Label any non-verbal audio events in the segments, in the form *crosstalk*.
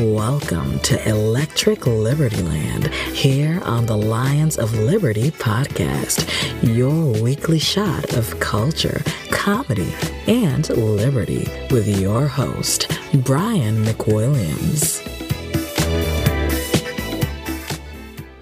Welcome to Electric Liberty Land here on the Lions of Liberty podcast, your weekly shot of culture, comedy, and liberty with your host, Brian McWilliams.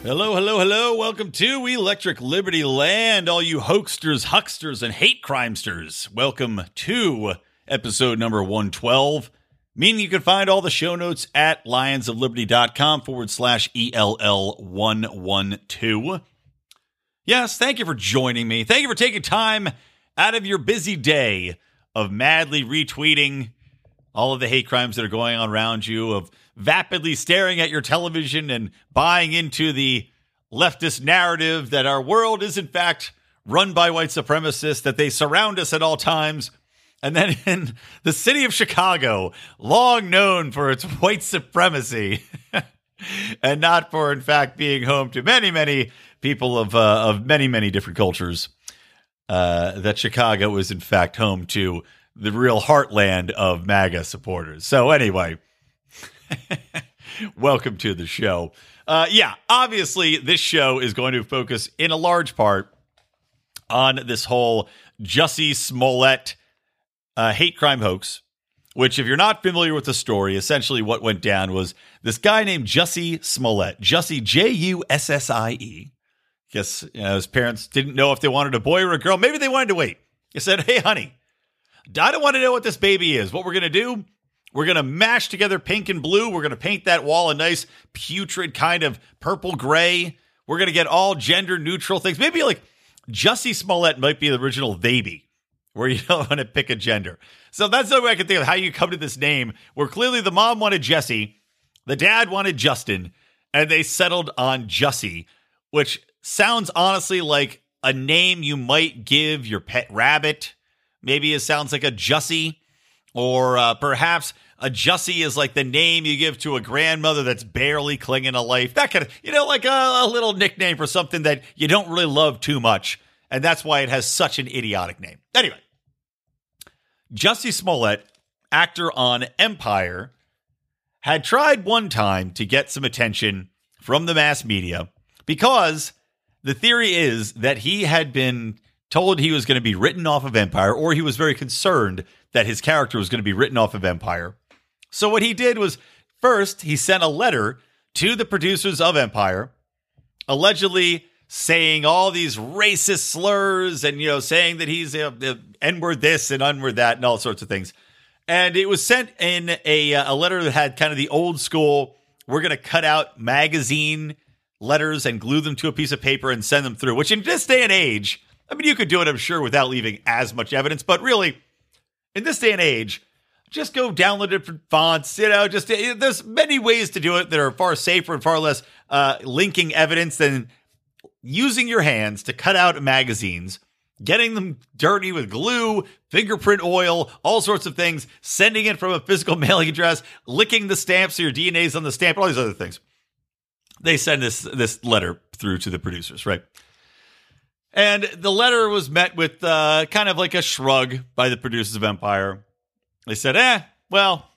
Hello, hello, hello. Welcome to Electric Liberty Land, all you hoaxsters, hucksters, and hate crimesters. Welcome to episode number 112 meaning you can find all the show notes at lionsofliberty.com forward slash ELL112. Yes, thank you for joining me. Thank you for taking time out of your busy day of madly retweeting all of the hate crimes that are going on around you, of vapidly staring at your television and buying into the leftist narrative that our world is, in fact, run by white supremacists, that they surround us at all times and then in the city of Chicago, long known for its white supremacy, *laughs* and not for, in fact, being home to many, many people of uh, of many, many different cultures, uh, that Chicago is in fact home to the real heartland of MAGA supporters. So anyway, *laughs* welcome to the show. Uh, yeah, obviously, this show is going to focus in a large part on this whole Jussie Smollett uh, hate crime hoax, which, if you're not familiar with the story, essentially what went down was this guy named Jussie Smollett, Jussie J U S S I E. Guess you know, his parents didn't know if they wanted a boy or a girl. Maybe they wanted to wait. He said, Hey, honey, I don't want to know what this baby is. What we're going to do, we're going to mash together pink and blue. We're going to paint that wall a nice putrid kind of purple gray. We're going to get all gender neutral things. Maybe like Jussie Smollett might be the original baby where you *laughs* don't want to pick a gender. So that's the way I can think of how you come to this name, where clearly the mom wanted Jesse, the dad wanted Justin, and they settled on Jussie, which sounds honestly like a name you might give your pet rabbit. Maybe it sounds like a Jussie, or uh, perhaps a Jussie is like the name you give to a grandmother that's barely clinging to life. That kind of, you know, like a, a little nickname for something that you don't really love too much. And that's why it has such an idiotic name. Anyway, Jussie Smollett, actor on Empire, had tried one time to get some attention from the mass media because the theory is that he had been told he was going to be written off of Empire, or he was very concerned that his character was going to be written off of Empire. So, what he did was first, he sent a letter to the producers of Empire, allegedly saying all these racist slurs and, you know, saying that he's a, a N-word this and N-word that and all sorts of things. And it was sent in a, a letter that had kind of the old school, we're going to cut out magazine letters and glue them to a piece of paper and send them through, which in this day and age, I mean, you could do it, I'm sure, without leaving as much evidence, but really, in this day and age, just go download different fonts. You know, just there's many ways to do it that are far safer and far less uh, linking evidence than using your hands to cut out magazines, getting them dirty with glue, fingerprint oil, all sorts of things, sending it from a physical *laughs* mailing address, licking the stamp so your DNA's on the stamp, all these other things. They send this this letter through to the producers, right? And the letter was met with uh, kind of like a shrug by the producers of Empire. They said, "Eh, well,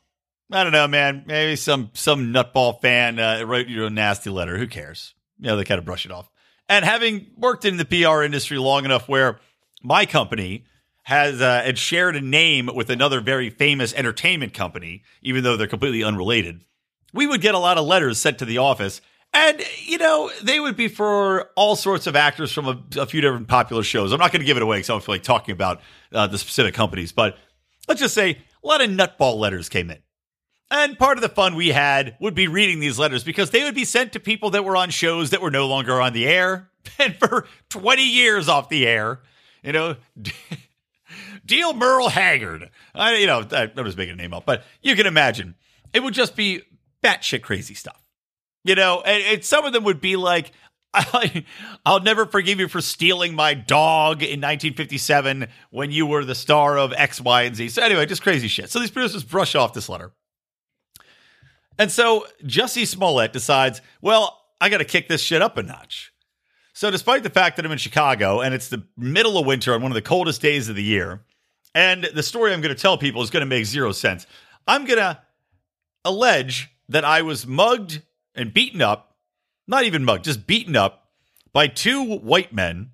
I don't know, man. Maybe some some nutball fan uh, wrote you a nasty letter. Who cares?" You know, they kind of brush it off. And having worked in the PR industry long enough where my company has uh, had shared a name with another very famous entertainment company, even though they're completely unrelated, we would get a lot of letters sent to the office. And, you know, they would be for all sorts of actors from a, a few different popular shows. I'm not going to give it away because I don't feel like talking about uh, the specific companies, but let's just say a lot of nutball letters came in. And part of the fun we had would be reading these letters because they would be sent to people that were on shows that were no longer on the air *laughs* and for 20 years off the air. You know, *laughs* Deal Merle Haggard. I, you know, I, I'm just making a name up, but you can imagine it would just be batshit crazy stuff. You know, and, and some of them would be like, I, *laughs* I'll never forgive you for stealing my dog in 1957 when you were the star of X, Y, and Z. So, anyway, just crazy shit. So, these producers brush off this letter. And so, Jussie Smollett decides, well, I got to kick this shit up a notch. So, despite the fact that I'm in Chicago and it's the middle of winter on one of the coldest days of the year, and the story I'm going to tell people is going to make zero sense, I'm going to allege that I was mugged and beaten up not even mugged, just beaten up by two white men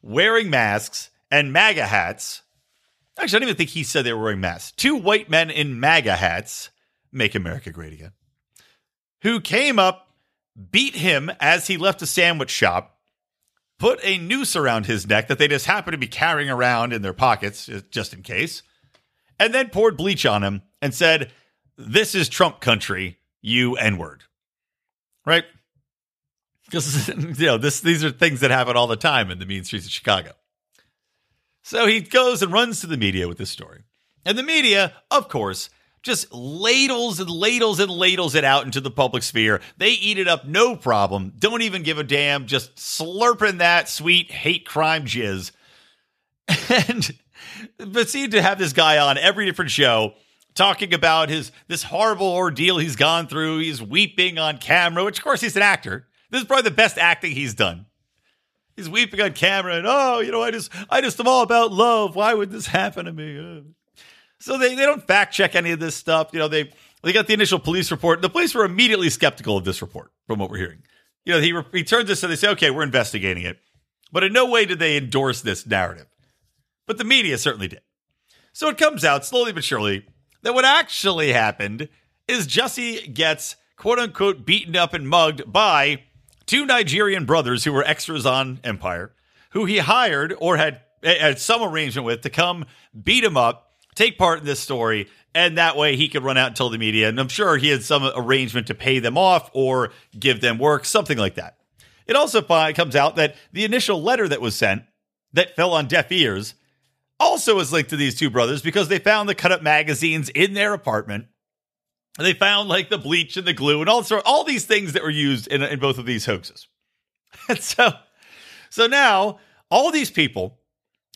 wearing masks and MAGA hats. Actually, I don't even think he said they were wearing masks. Two white men in MAGA hats, make America great again, who came up, beat him as he left a sandwich shop, put a noose around his neck that they just happened to be carrying around in their pockets, just in case, and then poured bleach on him and said, This is Trump country, you N word. Right? Because *laughs* you know this, these are things that happen all the time in the mean streets of Chicago. So he goes and runs to the media with this story, and the media, of course, just ladles and ladles and ladles it out into the public sphere. They eat it up, no problem. Don't even give a damn. Just slurping that sweet hate crime jizz, *laughs* and proceed to have this guy on every different show talking about his this horrible ordeal he's gone through. He's weeping on camera, which of course he's an actor. This is probably the best acting he's done. He's weeping on camera and oh, you know, I just I just am all about love. Why would this happen to me? So they, they don't fact check any of this stuff. You know, they they got the initial police report. The police were immediately skeptical of this report, from what we're hearing. You know, he he turns this and they say, okay, we're investigating it, but in no way did they endorse this narrative. But the media certainly did. So it comes out slowly but surely that what actually happened is Jesse gets quote unquote beaten up and mugged by two Nigerian brothers who were extras on Empire, who he hired or had had some arrangement with to come beat him up, take part in this story, and that way he could run out and tell the media. And I'm sure he had some arrangement to pay them off or give them work, something like that. It also comes out that the initial letter that was sent that fell on deaf ears also is linked to these two brothers because they found the cut up magazines in their apartment they found like the bleach and the glue and all sort all these things that were used in, in both of these hoaxes. *laughs* And so, so now all these people,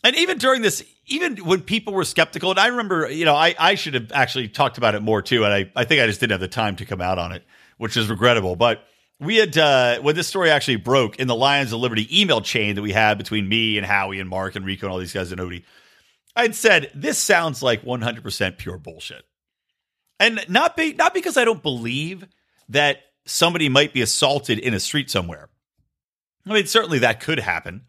and even during this, even when people were skeptical, and I remember, you know, I, I should have actually talked about it more too, and I, I think I just didn't have the time to come out on it, which is regrettable. But we had uh, when this story actually broke in the Lions of Liberty email chain that we had between me and Howie and Mark and Rico and all these guys and Odie, I'd said this sounds like 100% pure bullshit. And not be, not because I don't believe that somebody might be assaulted in a street somewhere. I mean, certainly that could happen.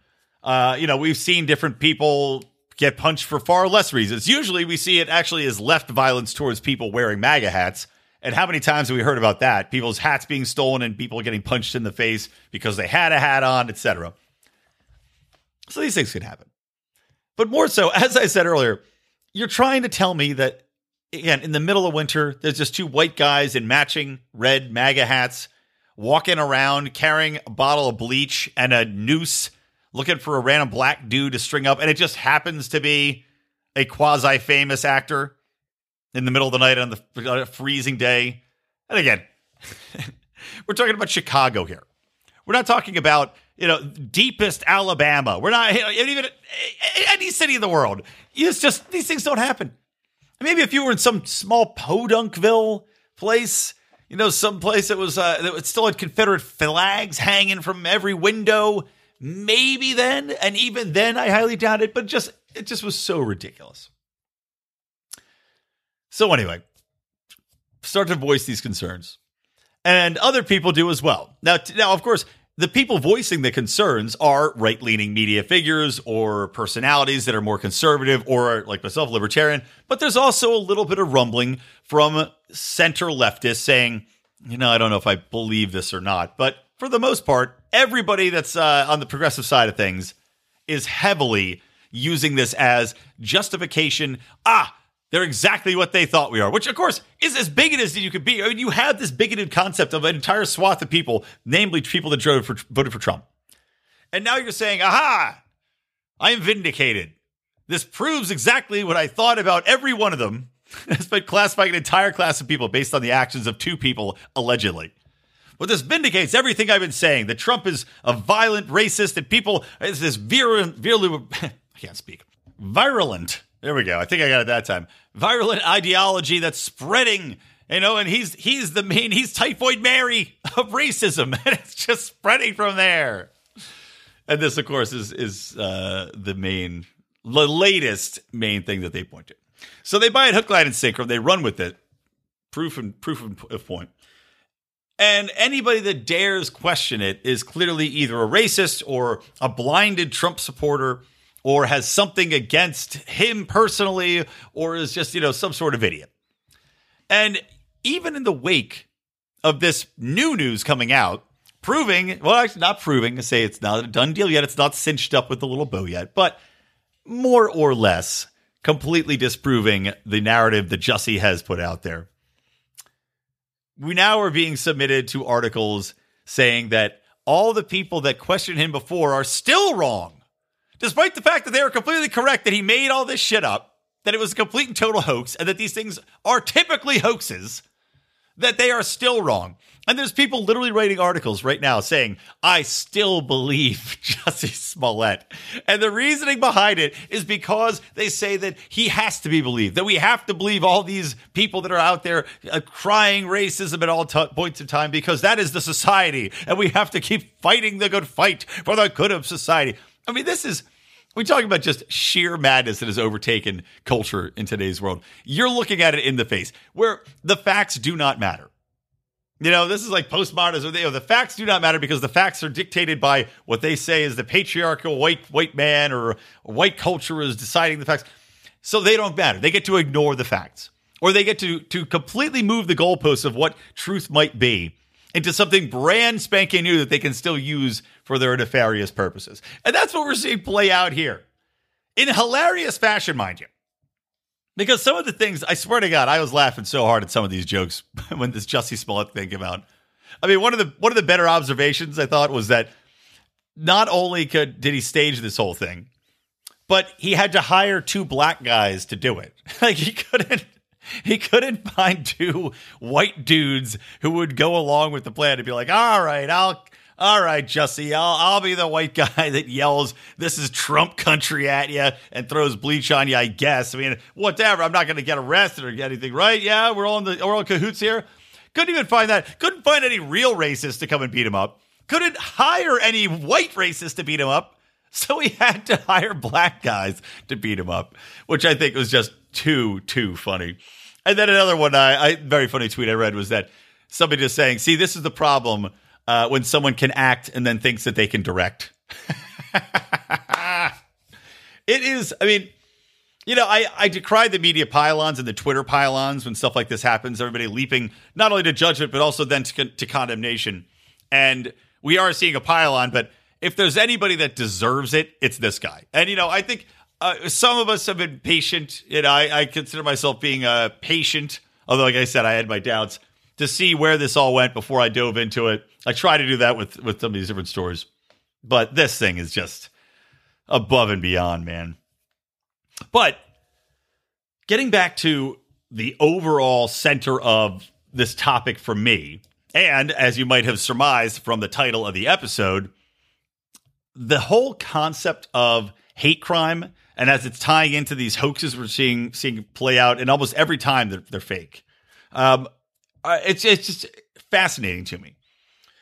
Uh, you know, we've seen different people get punched for far less reasons. Usually we see it actually as left violence towards people wearing MAGA hats. And how many times have we heard about that? People's hats being stolen and people getting punched in the face because they had a hat on, etc. So these things can happen. But more so, as I said earlier, you're trying to tell me that again, in the middle of winter, there's just two white guys in matching red MAGA hats walking around carrying a bottle of bleach and a noose looking for a random black dude to string up. And it just happens to be a quasi famous actor in the middle of the night on the on a freezing day. And again, *laughs* we're talking about Chicago here. We're not talking about, you know, deepest Alabama. We're not even any city in the world. It's just these things don't happen. Maybe if you were in some small Podunkville place, you know, some place that was uh, that still had Confederate flags hanging from every window, maybe then, and even then, I highly doubt it. But just it just was so ridiculous. So anyway, start to voice these concerns, and other people do as well. Now, now, of course, the people voicing the concerns are right leaning media figures or personalities that are more conservative or, like myself, libertarian. But there's also a little bit of rumbling from center leftists saying, you know, I don't know if I believe this or not. But for the most part, everybody that's uh, on the progressive side of things is heavily using this as justification. Ah, they're exactly what they thought we are, which of course is as bigoted as you could be. I mean, you have this bigoted concept of an entire swath of people, namely people that drove for, voted for Trump. And now you're saying, aha, I am vindicated. This proves exactly what I thought about every one of them. *laughs* It's been classifying an entire class of people based on the actions of two people, allegedly. But this vindicates everything I've been saying that Trump is a violent racist and people is this virulent, virulent *laughs* I can't speak. Virulent. There we go. I think I got it that time. Virulent ideology that's spreading, you know, and he's he's the main he's typhoid Mary of racism, *laughs* and it's just spreading from there. And this, of course, is is uh, the main, the latest main thing that they point to. So they buy it hook, line, and sinker. They run with it. Proof and proof of point. And anybody that dares question it is clearly either a racist or a blinded Trump supporter or has something against him personally or is just, you know, some sort of idiot. And even in the wake of this new news coming out, proving, well, actually not proving, to say it's not a done deal yet, it's not cinched up with the little bow yet, but more or less completely disproving the narrative that Jussie has put out there we now are being submitted to articles saying that all the people that questioned him before are still wrong, despite the fact that they are completely correct that he made all this shit up, that it was a complete and total hoax, and that these things are typically hoaxes, that they are still wrong. And there's people literally writing articles right now saying, I still believe *laughs* Jussie Smollett. And the reasoning behind it is because they say that he has to be believed, that we have to believe all these people that are out there uh, crying racism at all t- points in time because that is the society. And we have to keep fighting the good fight for the good of society. I mean, this is. We talk about just sheer madness that has overtaken culture in today's world. You're looking at it in the face where the facts do not matter. You know, this is like postmodernism. You know, the facts do not matter because the facts are dictated by what they say is the patriarchal white white man or white culture is deciding the facts. So they don't matter. They get to ignore the facts, or they get to to completely move the goalposts of what truth might be into something brand spanking new that they can still use for their nefarious purposes. And that's what we're seeing play out here in hilarious fashion, mind you. Because some of the things, I swear to God, I was laughing so hard at some of these jokes *laughs* when this Jussie Smollett thing came out. I mean, one of the one of the better observations I thought was that not only could did he stage this whole thing, but he had to hire two black guys to do it. *laughs* Like he couldn't he couldn't find two white dudes who would go along with the plan to be like, all right, I'll all right, Jussie, I'll, I'll be the white guy *laughs* that yells, this is Trump country at you and throws bleach on you, I guess. I mean, whatever. I'm not going to get arrested or get anything, right? Yeah, we're all in the, we're all cahoots here. Couldn't even find that. Couldn't find any real racists to come and beat him up. Couldn't hire any white racists to beat him up. So he had to hire black guys to beat him up, which I think was just too, too funny. And then another one, I, I very funny tweet I read was that somebody just saying, see, this is the problem uh, when someone can act and then thinks that they can direct. *laughs* it is, I mean, you know, I, I decry the media pylons and the Twitter pylons when stuff like this happens. Everybody leaping not only to judgment, but also then to, to condemnation. And we are seeing a pylon, but if there's anybody that deserves it, it's this guy. And, you know, I think uh, some of us have been patient. You know, I, I consider myself being uh, patient, although, like I said, I had my doubts to see where this all went before I dove into it. I try to do that with with some of these different stories, but this thing is just above and beyond, man. But getting back to the overall center of this topic for me, and as you might have surmised from the title of the episode, the whole concept of hate crime and as it's tying into these hoaxes we're seeing seeing play out and almost every time they're, they're fake um, uh, it's it's just fascinating to me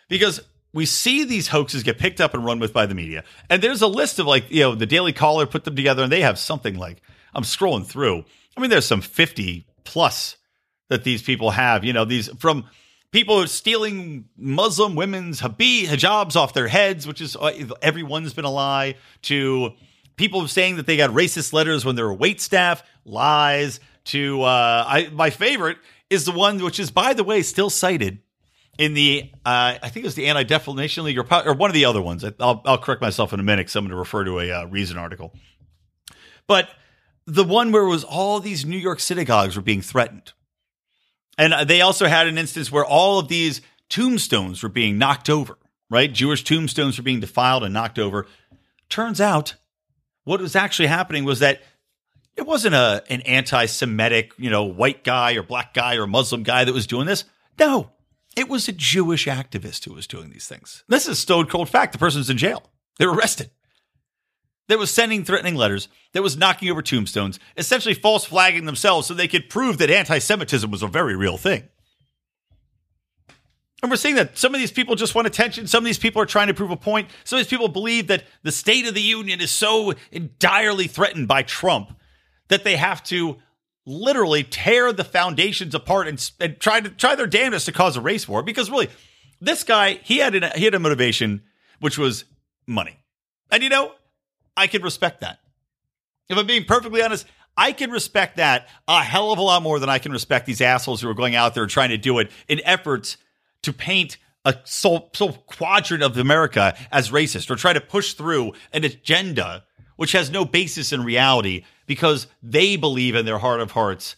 because we see these hoaxes get picked up and run with by the media. And there's a list of like, you know, the Daily Caller put them together and they have something like, I'm scrolling through. I mean, there's some 50 plus that these people have, you know, these from people stealing Muslim women's hijabs off their heads, which is uh, everyone's been a lie, to people saying that they got racist letters when they were wait staff, lies, to uh, I, my favorite is the one which is, by the way, still cited in the uh, I think it was the Anti Defamation League or, or, one of the other ones. I'll, I'll correct myself in a minute because I'm going to refer to a uh, Reason article. But the one where was all these New York synagogues were being threatened, and uh, they also had an instance where all of these tombstones were being knocked over. Right, Jewish tombstones were being defiled and knocked over. Turns out, what was actually happening was that it wasn't a an anti-Semitic, you know, white guy or black guy or Muslim guy that was doing this. No, It was a Jewish activist who was doing these things. This is stone cold fact. The person's in jail. They were arrested. That was sending threatening letters, that was knocking over tombstones, essentially false flagging themselves so they could prove that anti Semitism was a very real thing. And we're seeing that some of these people just want attention. Some of these people are trying to prove a point. Some of these people believe that the State of the Union is so direly threatened by Trump that they have to literally tear the foundations apart and, and try to try their damnedest to cause a race war. Because really, this guy he had an, he had a motivation which was money, and you know I can respect that. If I'm being perfectly honest, I can respect that a hell of a lot more than I can respect these assholes who are going out there trying to do it in efforts to paint a sole, sole quadrant of America as racist or try to push through an agenda which has no basis in reality because they believe in their heart of hearts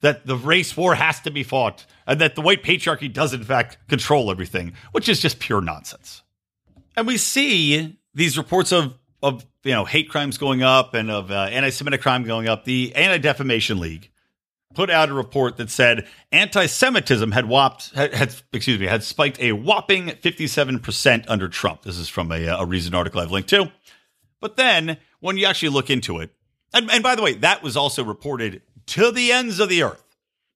that the race war has to be fought and that the white patriarchy does in fact control everything, which is just pure nonsense. And we see these reports of of you know hate crimes going up and of uh, anti-Semitic crime going up. The Anti Defamation League put out a report that said anti-Semitism had whopped had, had, excuse me had spiked a whopping 57% under Trump. This is from a, a recent article I've linked to. But then when you actually look into it, and, and by the way, that was also reported to the ends of the earth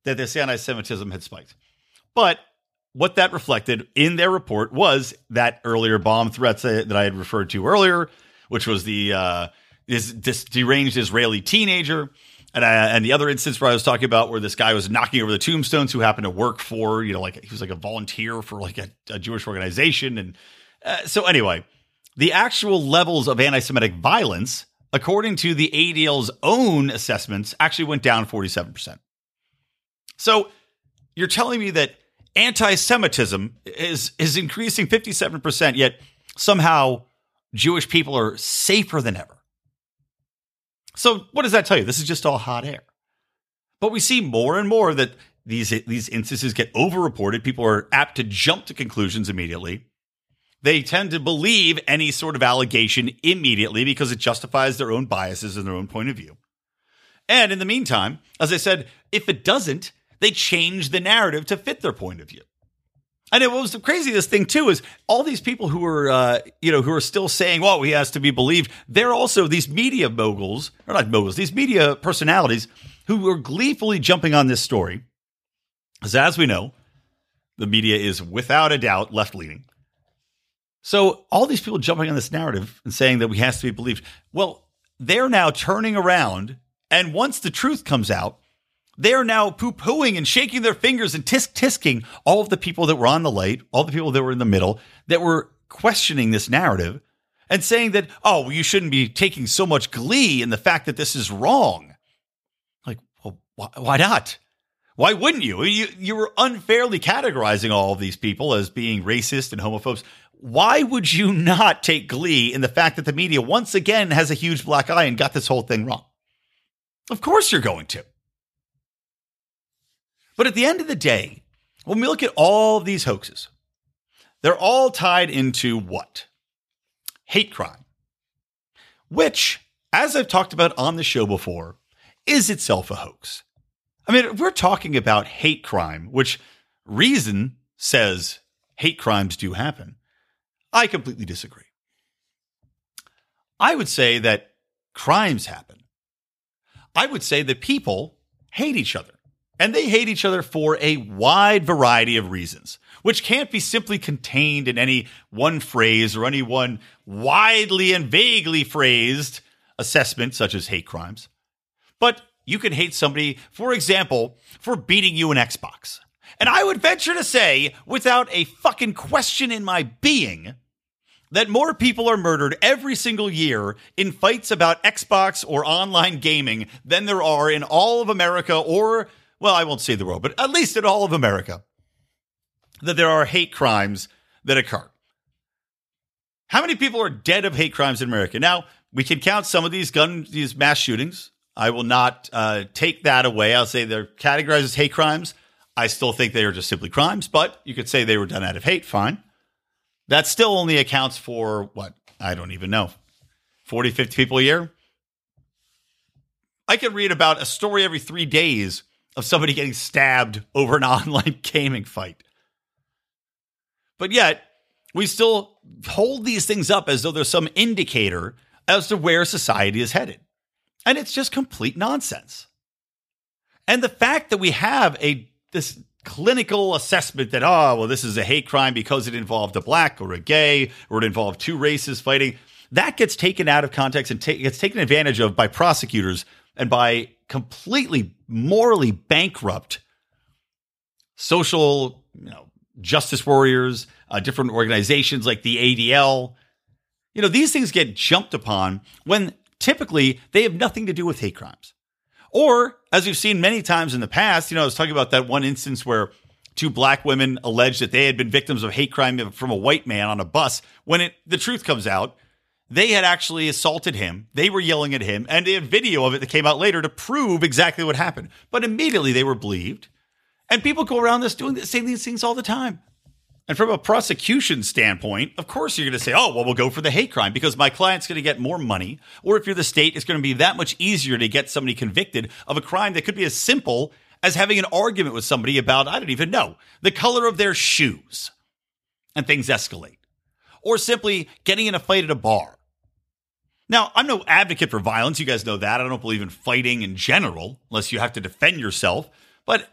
that this anti-Semitism had spiked. But what that reflected in their report was that earlier bomb threats that I had referred to earlier, which was the uh, this, this deranged Israeli teenager and, I, and the other instance where I was talking about where this guy was knocking over the tombstones who happened to work for, you know, like he was like a volunteer for like a, a Jewish organization. And uh, so, anyway, the actual levels of anti Semitic violence, according to the ADL's own assessments, actually went down 47%. So, you're telling me that anti Semitism is, is increasing 57%, yet somehow Jewish people are safer than ever. So what does that tell you? This is just all hot air. But we see more and more that these these instances get overreported. People are apt to jump to conclusions immediately. They tend to believe any sort of allegation immediately because it justifies their own biases and their own point of view. And in the meantime, as I said, if it doesn't, they change the narrative to fit their point of view. And it was the craziest thing too is all these people who are uh, you know who are still saying, "Well, he has to be believed." They're also these media moguls, or not moguls, these media personalities who are gleefully jumping on this story. Because as we know, the media is without a doubt left leaning. So all these people jumping on this narrative and saying that we has to be believed. Well, they're now turning around, and once the truth comes out, they are now poo pooing and shaking their fingers and tisk tisking all of the people that were on the light, all the people that were in the middle, that were questioning this narrative and saying that, oh, you shouldn't be taking so much glee in the fact that this is wrong. Like, well, why not? Why wouldn't you? you? You were unfairly categorizing all of these people as being racist and homophobes. Why would you not take glee in the fact that the media once again has a huge black eye and got this whole thing wrong? Of course you're going to. But at the end of the day, when we look at all of these hoaxes, they're all tied into what? Hate crime, which, as I've talked about on the show before, is itself a hoax. I mean, we're talking about hate crime, which reason says hate crimes do happen. I completely disagree. I would say that crimes happen. I would say that people hate each other. And they hate each other for a wide variety of reasons, which can't be simply contained in any one phrase or any one widely and vaguely phrased assessment, such as hate crimes. But you can hate somebody, for example, for beating you in Xbox. And I would venture to say, without a fucking question in my being, that more people are murdered every single year in fights about Xbox or online gaming than there are in all of America or well, I won't say the world, but at least in all of America, that there are hate crimes that occur. How many people are dead of hate crimes in America? Now, we can count some of these gun, these mass shootings. I will not uh, take that away. I'll say they're categorized as hate crimes. I still think they are just simply crimes, but you could say they were done out of hate. Fine. That still only accounts for what? I don't even know. 40, 50 people a year? I could read about a story every three days of somebody getting stabbed over an *laughs* online gaming fight. But yet, we still hold these things up as though there's some indicator as to where society is headed. And it's just complete nonsense. And the fact that we have a this clinical assessment that oh well this is a hate crime because it involved a black or a gay or it involved two races fighting that gets taken out of context and ta- gets taken advantage of by prosecutors and by completely morally bankrupt social you know justice warriors uh, different organizations like the ADL you know these things get jumped upon when typically they have nothing to do with hate crimes or, as we've seen many times in the past, you know, I was talking about that one instance where two black women alleged that they had been victims of hate crime from a white man on a bus. When it the truth comes out, they had actually assaulted him. They were yelling at him, and they had video of it that came out later to prove exactly what happened. But immediately they were believed. And people go around this doing the same these things all the time. And from a prosecution standpoint, of course, you're going to say, oh, well, we'll go for the hate crime because my client's going to get more money. Or if you're the state, it's going to be that much easier to get somebody convicted of a crime that could be as simple as having an argument with somebody about, I don't even know, the color of their shoes. And things escalate. Or simply getting in a fight at a bar. Now, I'm no advocate for violence. You guys know that. I don't believe in fighting in general, unless you have to defend yourself. But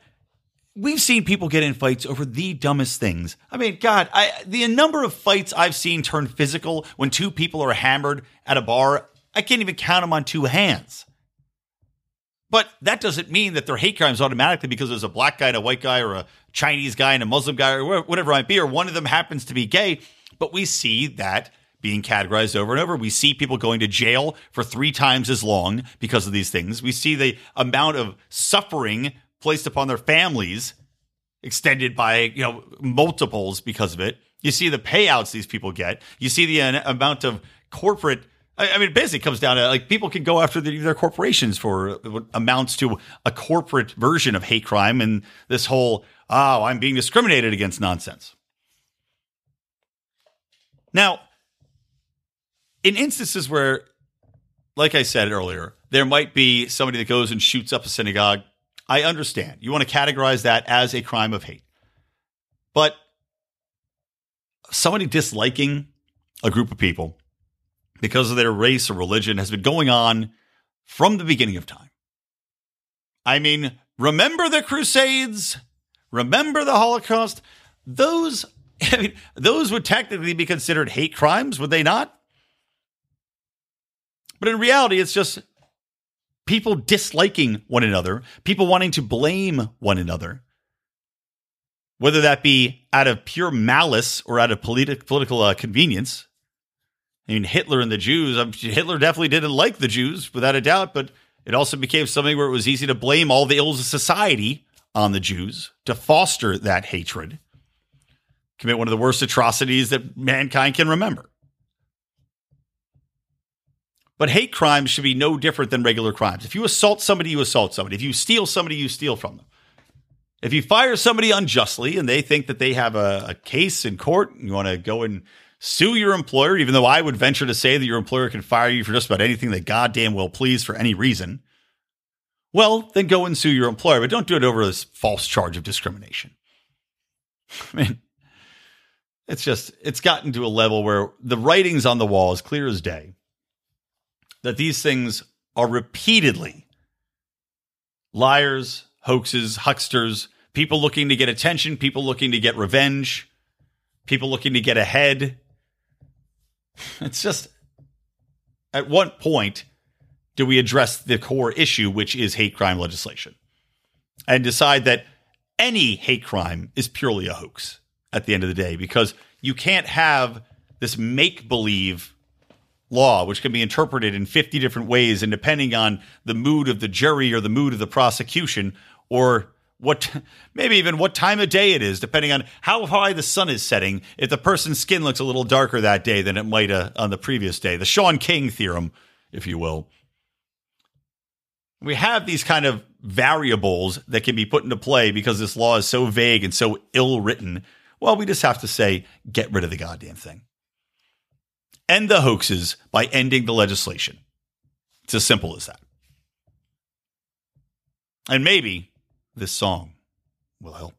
we've seen people get in fights over the dumbest things. I mean, God, I, the number of fights I've seen turn physical when two people are hammered at a bar, I can't even count them on two hands. But that doesn't mean that they're hate crimes automatically because there's a black guy and a white guy or a Chinese guy and a Muslim guy or whatever it might be, or one of them happens to be gay. But we see that being categorized over and over. We see people going to jail for three times as long because of these things. We see the amount of suffering placed upon their families extended by you know multiples because of it. You see the payouts these people get. You see the uh, amount of corporate. I, I mean, basically comes down to like people can go after the, their corporations for what amounts to a corporate version of hate crime and this whole oh I'm being discriminated against nonsense. Now, in instances where, like I said earlier, there might be somebody that goes and shoots up a synagogue I understand. You want to categorize that as a crime of hate. But somebody disliking a group of people because of their race or religion has been going on from the beginning of time. I mean, remember the Crusades? Remember the Holocaust? Those, *laughs* I mean, those would technically be considered hate crimes, would they not? But in reality, it's just people disliking one another, people wanting to blame one another, whether that be out of pure malice or out of politi- political uh, convenience. I mean, Hitler and the Jews, um, Hitler definitely didn't like the Jews without a doubt, but it also became something where it was easy to blame all the ills of society on the Jews to foster that hatred, commit one of the worst atrocities that mankind can remember. But hate crimes should be no different than regular crimes. If you assault somebody, you assault somebody. If you steal somebody, you steal from them. If you fire somebody unjustly and they think that they have a, a case in court, and you want to go and sue your employer, even though I would venture to say that your employer can fire you for just about anything they goddamn well please for any reason. Well, then go and sue your employer, but don't do it over this false charge of discrimination. *laughs* I mean, it's just, it's gotten to a level where the writing's on the wall as clear as day that these things are repeatedly liars, hoaxes, hucksters, people looking to get attention, people looking to get revenge, people looking to get ahead. *laughs* It's just at what point do we address the core issue, which is hate crime legislation, and decide that any hate crime is purely a hoax at the end of the day? Because you can't have this make believe law, which can be interpreted in 50 different ways, and depending on the mood of the jury or the mood of the prosecution, or what maybe even what time of day it is, depending on how high the sun is setting. If the person's skin looks a little darker that day than it might uh, on the previous day, the Shaun King theorem, if you will. We have these kind of variables that can be put into play because this law is so vague and so ill written. Well, we just have to say, get rid of the goddamn thing end the hoaxes by ending the legislation. It's as simple as that. And maybe this song will help.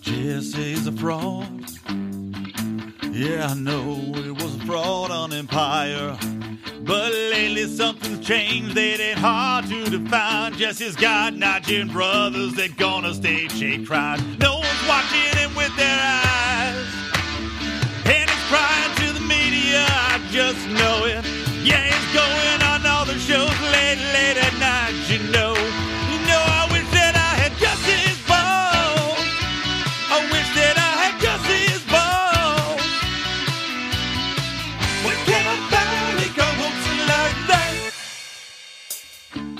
Jesse's a fraud. Yeah, I know it was a fraud on Empire. But lately something's changed, it ain't hard to define. Jesse's got Nigerian brothers that gonna stage hate crimes. No one's watching him with their eyes. And he's crying to the media, I just know it. Yeah, he's going on all the shows late, late at night. You know,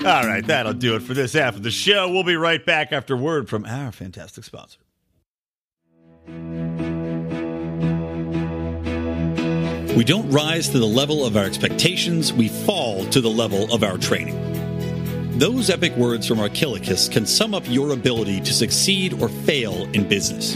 All right, that'll do it for this half of the show. We'll be right back after word from our fantastic sponsor. We don't rise to the level of our expectations, we fall to the level of our training. Those epic words from Archilochus can sum up your ability to succeed or fail in business.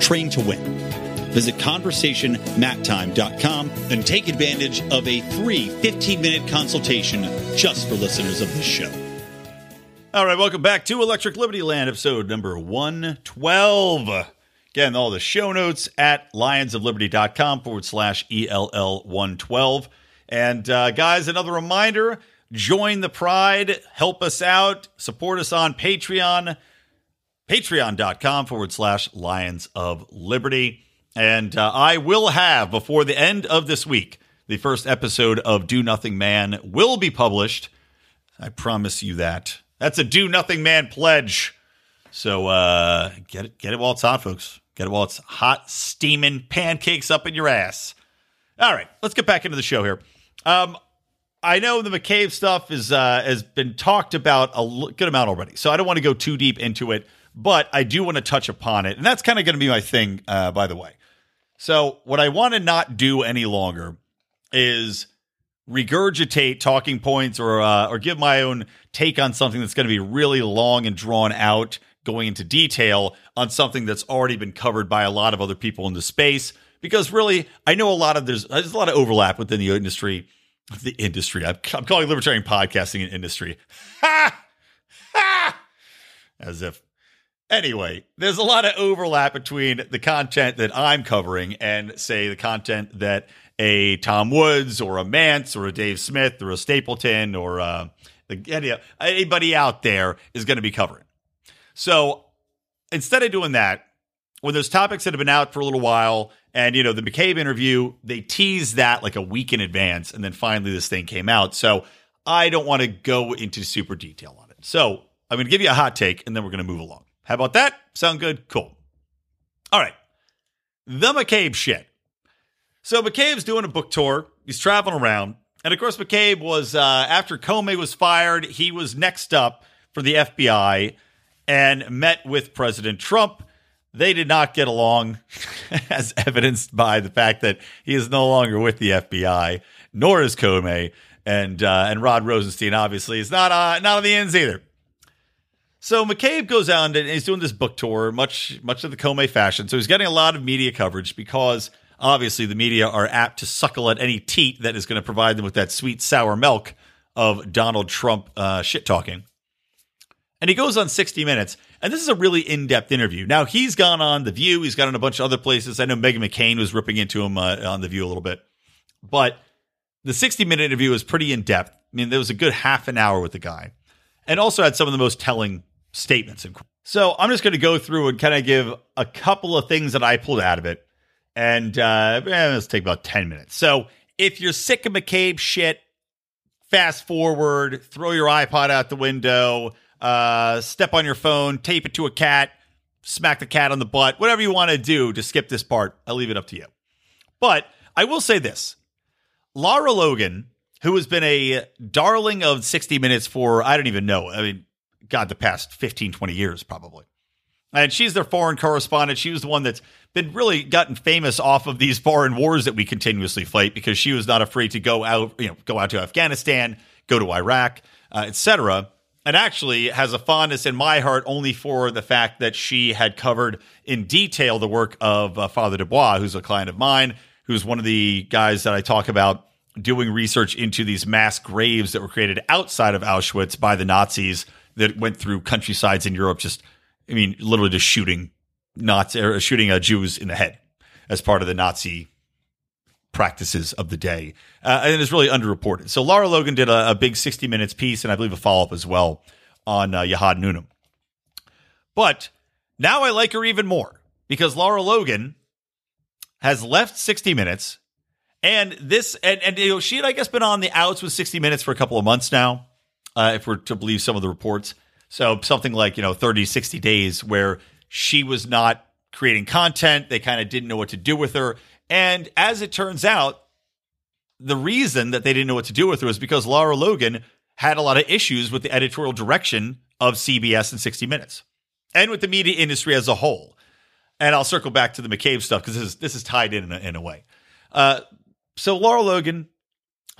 Train to win. Visit conversationmattime.com and take advantage of a free 15-minute consultation just for listeners of this show. All right, welcome back to Electric Liberty Land, episode number 112. Again, all the show notes at lionsofliberty.com forward slash ELL 112. And uh, guys, another reminder join the pride, help us out, support us on Patreon, patreon.com forward slash Lions of Liberty. And uh, I will have, before the end of this week, the first episode of Do Nothing Man will be published. I promise you that. That's a Do Nothing Man pledge. So uh, get it, get it while it's hot, folks. Get it while it's hot, steaming pancakes up in your ass. All right, let's get back into the show here. Um, I know the McCabe stuff is uh, has been talked about a good amount already, so I don't want to go too deep into it, but I do want to touch upon it, and that's kind of going to be my thing, uh, by the way. So, what I want to not do any longer is regurgitate talking points or uh, or give my own take on something that's going to be really long and drawn out, going into detail on something that's already been covered by a lot of other people in the space. Because really, I know a lot of there's there's a lot of overlap within the industry. The industry. I'm, I'm calling libertarian podcasting an industry. *laughs* Ha! Ha! As if Anyway, there's a lot of overlap between the content that I'm covering and, say, the content that a Tom Woods or a Mance or a Dave Smith or a Stapleton or uh, anybody out there is going to be covering. So instead of doing that, when there's topics that have been out for a little while, and you know the McCabe interview, they teased that like a week in advance, and then finally this thing came out. So I don't want to go into super detail on it. So I'm going to give you a hot take, and then we're going to move along. How about that? Sound good? Cool. All right. The McCabe shit. So McCabe's doing a book tour. He's traveling around. And of course, McCabe was, uh, after Comey was fired, he was next up for the FBI and met with President Trump. They did not get along, *laughs* as evidenced by the fact that he is no longer with the FBI, nor is Comey. And, uh, and Rod Rosenstein obviously is not, uh, not on the ends either. So McCabe goes out and he's doing this book tour, much much of the Comey fashion. So he's getting a lot of media coverage because obviously the media are apt to suckle at any teat that is going to provide them with that sweet sour milk of Donald Trump uh, shit talking. And he goes on 60 Minutes, and this is a really in depth interview. Now he's gone on The View, he's gone on a bunch of other places. I know Meghan McCain was ripping into him uh, on The View a little bit, but the 60 minute interview was pretty in depth. I mean, there was a good half an hour with the guy, and also had some of the most telling statements. So I'm just going to go through and kind of give a couple of things that I pulled out of it. And uh, eh, let's take about 10 minutes. So if you're sick of McCabe shit, fast forward, throw your iPod out the window, uh, step on your phone, tape it to a cat, smack the cat on the butt, whatever you want to do to skip this part. I'll leave it up to you. But I will say this Lara Logan, who has been a darling of 60 Minutes for, I don't even know. I mean, God, the past 15, 20 years, probably. And she's their foreign correspondent. She was the one that's been really gotten famous off of these foreign wars that we continuously fight because she was not afraid to go out, you know, go out to Afghanistan, go to Iraq, uh, etc. And actually has a fondness in my heart only for the fact that she had covered in detail the work of uh, Father Desbois, who's a client of mine, who's one of the guys that I talk about doing research into these mass graves that were created outside of Auschwitz by the Nazis that went through countrysides in Europe, just, I mean, literally just shooting Nazi or shooting uh, Jews in the head as part of the Nazi practices of the day. Uh, and it's really underreported. So Lara Logan did a, a, big 60 minutes piece and I believe a follow up as well on uh, Jihad Noonan. But now I like her even more because Lara Logan has left 60 minutes and this, and, and you know, she had, I guess, been on the outs with 60 Minutes for a couple of months now, uh, if we're to believe some of the reports. So something like, you know, 30, 60 days where she was not creating content. They kind of didn't know what to do with her. And as it turns out, the reason that they didn't know what to do with her was because Lara Logan had a lot of issues with the editorial direction of CBS and 60 Minutes and with the media industry as a whole. And I'll circle back to the McCabe stuff because this is, this is tied in in a, in a way. Uh, so Lara Logan,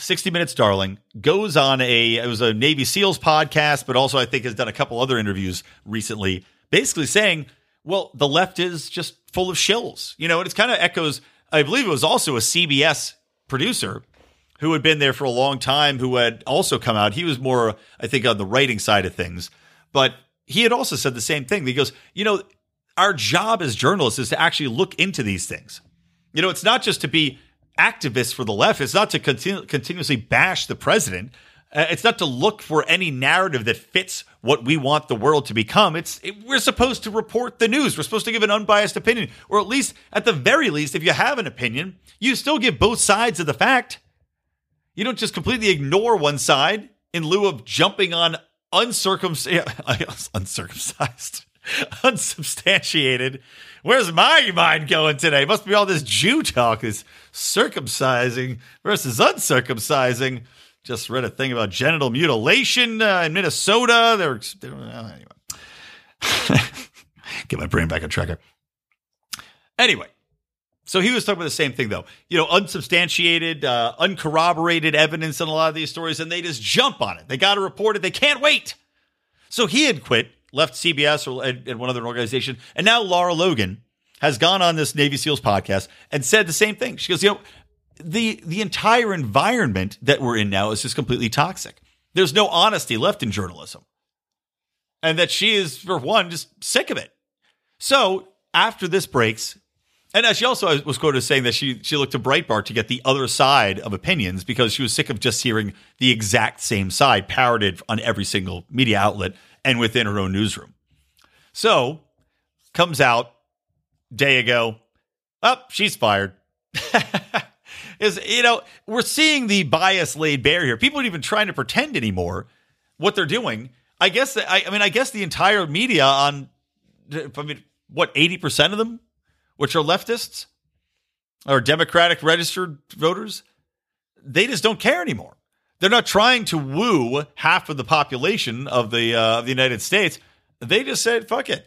60 Minutes Darling, goes on a it was a Navy SEALs podcast, but also I think has done a couple other interviews recently, basically saying, well, the left is just full of shills. You know, and it's kind of echoes, I believe it was also a CBS producer who had been there for a long time, who had also come out. He was more, I think, on the writing side of things. But he had also said the same thing. He goes, you know, our job as journalists is to actually look into these things. You know, it's not just to be activists for the left. It's not to continu- continuously bash the president. Uh, it's not to look for any narrative that fits what we want the world to become. It's it, we're supposed to report the news. We're supposed to give an unbiased opinion, or at least, at the very least, if you have an opinion, you still give both sides of the fact. You don't just completely ignore one side in lieu of jumping on *laughs* uncircumcised, uncircumcised, *laughs* unsubstantiated. Where's my mind going today? Must be all this Jew talk, this circumcising versus uncircumcising. Just read a thing about genital mutilation uh, in Minnesota. They're, they're anyway. *laughs* Get my brain back on track. Anyway, so he was talking about the same thing, though. You know, unsubstantiated, uh, uncorroborated evidence in a lot of these stories, and they just jump on it. They got to report it. They can't wait. So he had quit, left CBS or and one other organization, and now Lara Logan has gone on this Navy SEALs podcast and said the same thing. She goes, you know, the the entire environment that we're in now is just completely toxic. There's no honesty left in journalism. And that she is, for one, just sick of it. So after this breaks, and she also was quoted as saying that she she looked to Breitbart to get the other side of opinions because she was sick of just hearing the exact same side parroted on every single media outlet and within her own newsroom. So comes out day ago. Up, oh, she's fired. *laughs* is you know we're seeing the bias laid bare here. People aren't even trying to pretend anymore what they're doing. I guess I, I mean I guess the entire media on I mean what eighty percent of them, which are leftists or Democratic registered voters, they just don't care anymore. They're not trying to woo half of the population of the uh, of the United States. They just said fuck it.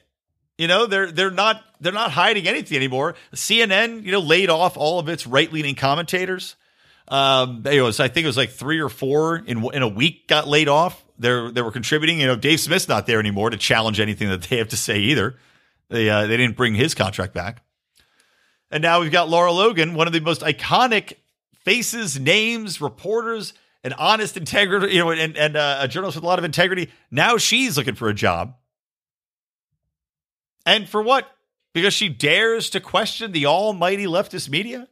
You know, they're they're not they're not hiding anything anymore. CNN, you know, laid off all of its right leaning commentators. Um, it was I think it was like three or four in in a week got laid off. They they were contributing. You know, Dave Smith's not there anymore to challenge anything that they have to say either. They uh, they didn't bring his contract back. And now we've got Lara Logan, one of the most iconic faces, names, reporters, an honest integrity, you know, and, and uh, a journalist with a lot of integrity. Now she's looking for a job. And for what? Because she dares to question the almighty leftist media?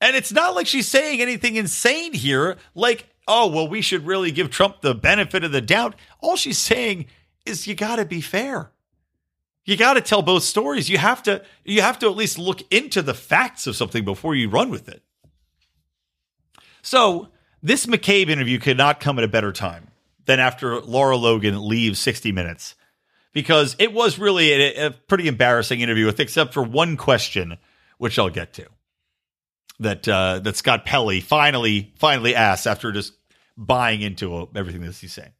And it's not like she's saying anything insane here, like, oh, well, we should really give Trump the benefit of the doubt. All she's saying is you got to be fair. You got to tell both stories. You have to you have to at least look into the facts of something before you run with it. So, this McCabe interview could not come at a better time than after Lara Logan leaves 60 Minutes because it was really a, a pretty embarrassing interview, with except for one question, which I'll get to. That uh, that Scott Pelley finally finally asked after just buying into everything that he's saying.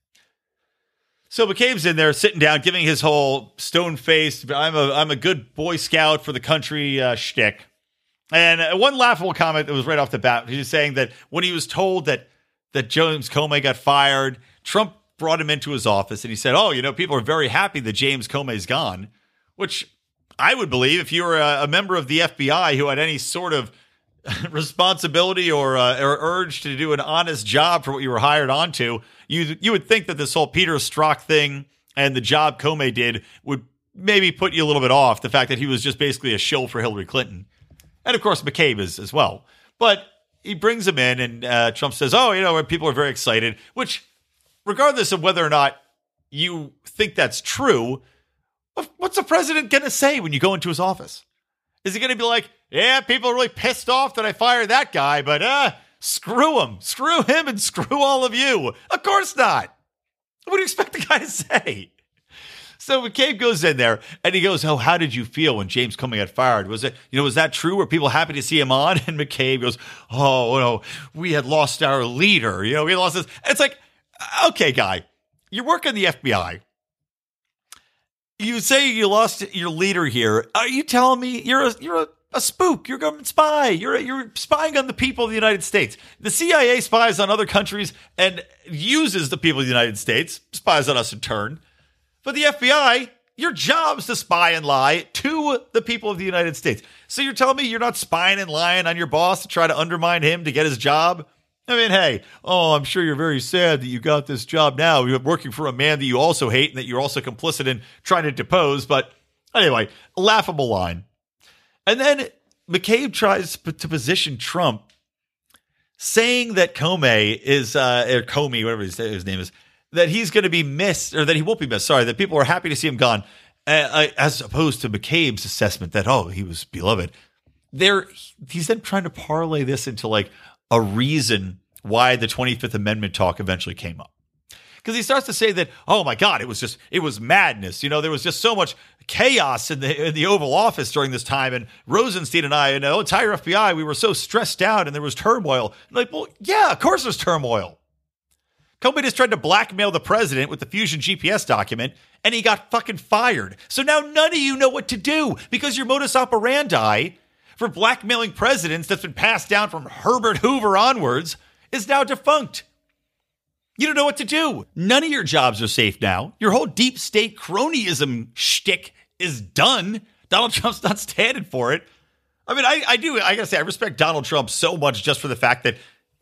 So McCabe's in there sitting down, giving his whole stone faced, I'm a I'm a good Boy Scout for the country uh, shtick. And one laughable comment that was right off the bat, he was saying that when he was told that that James Comey got fired, Trump brought him into his office and he said, "Oh, you know, people are very happy that James Comey's gone," which I would believe if you were a, a member of the FBI who had any sort of *laughs* responsibility or, uh, or urge to do an honest job for what you were hired onto, you you would think that this whole Peter Strzok thing and the job Comey did would maybe put you a little bit off the fact that he was just basically a shill for Hillary Clinton, and of course McCabe is as well. But he brings him in, and uh, Trump says, "Oh, you know, people are very excited." Which, regardless of whether or not you think that's true, what's the president going to say when you go into his office? Is he going to be like, yeah, people are really pissed off that I fired that guy, but uh, screw him. Screw him and screw all of you. Of course not. What do you expect the guy to say? So McCabe goes in there and he goes, Oh, how did you feel when James Comey got fired? Was it, you know, was that true? Were people happy to see him on? *laughs* And McCabe goes, Oh, no, we had lost our leader. You know, we lost this. It's like, okay, guy, you work in the FBI. You say you lost your leader here. Are you telling me you're a you're a, a spook? You're a government spy. You're a, you're spying on the people of the United States. The CIA spies on other countries and uses the people of the United States, spies on us in turn. But the FBI, your job's to spy and lie to the people of the United States. So you're telling me you're not spying and lying on your boss to try to undermine him to get his job? I mean, hey, oh, I'm sure you're very sad that you got this job now. You're working for a man that you also hate and that you're also complicit in trying to depose. But anyway, laughable line. And then McCabe tries to position Trump saying that Comey is, uh, or Comey, whatever his, name is, that he's going to be missed or that he won't be missed. Sorry, that people are happy to see him gone, uh, as opposed to McCabe's assessment that, oh, he was beloved. There, he's then trying to parlay this into like, a reason why the 25th Amendment talk eventually came up. Because he starts to say that, oh my God, it was just, it was madness. You know, there was just so much chaos in the in the Oval Office during this time. And Rosenstein and I and the entire FBI, we were so stressed out and there was turmoil. like, well, yeah, of course there's turmoil. Comey just tried to blackmail the president with the Fusion GPS document, and he got fucking fired. So now none of you know what to do because your modus operandi for blackmailing presidents that's been passed down from Herbert Hoover onwards is now defunct. You don't know what to do. None of your jobs are safe now. Your whole deep state cronyism shtick is done. Donald *laughs* Trump's not standing for it. I mean, I, I do, I gotta say, I respect Donald Trump so much just for the fact that,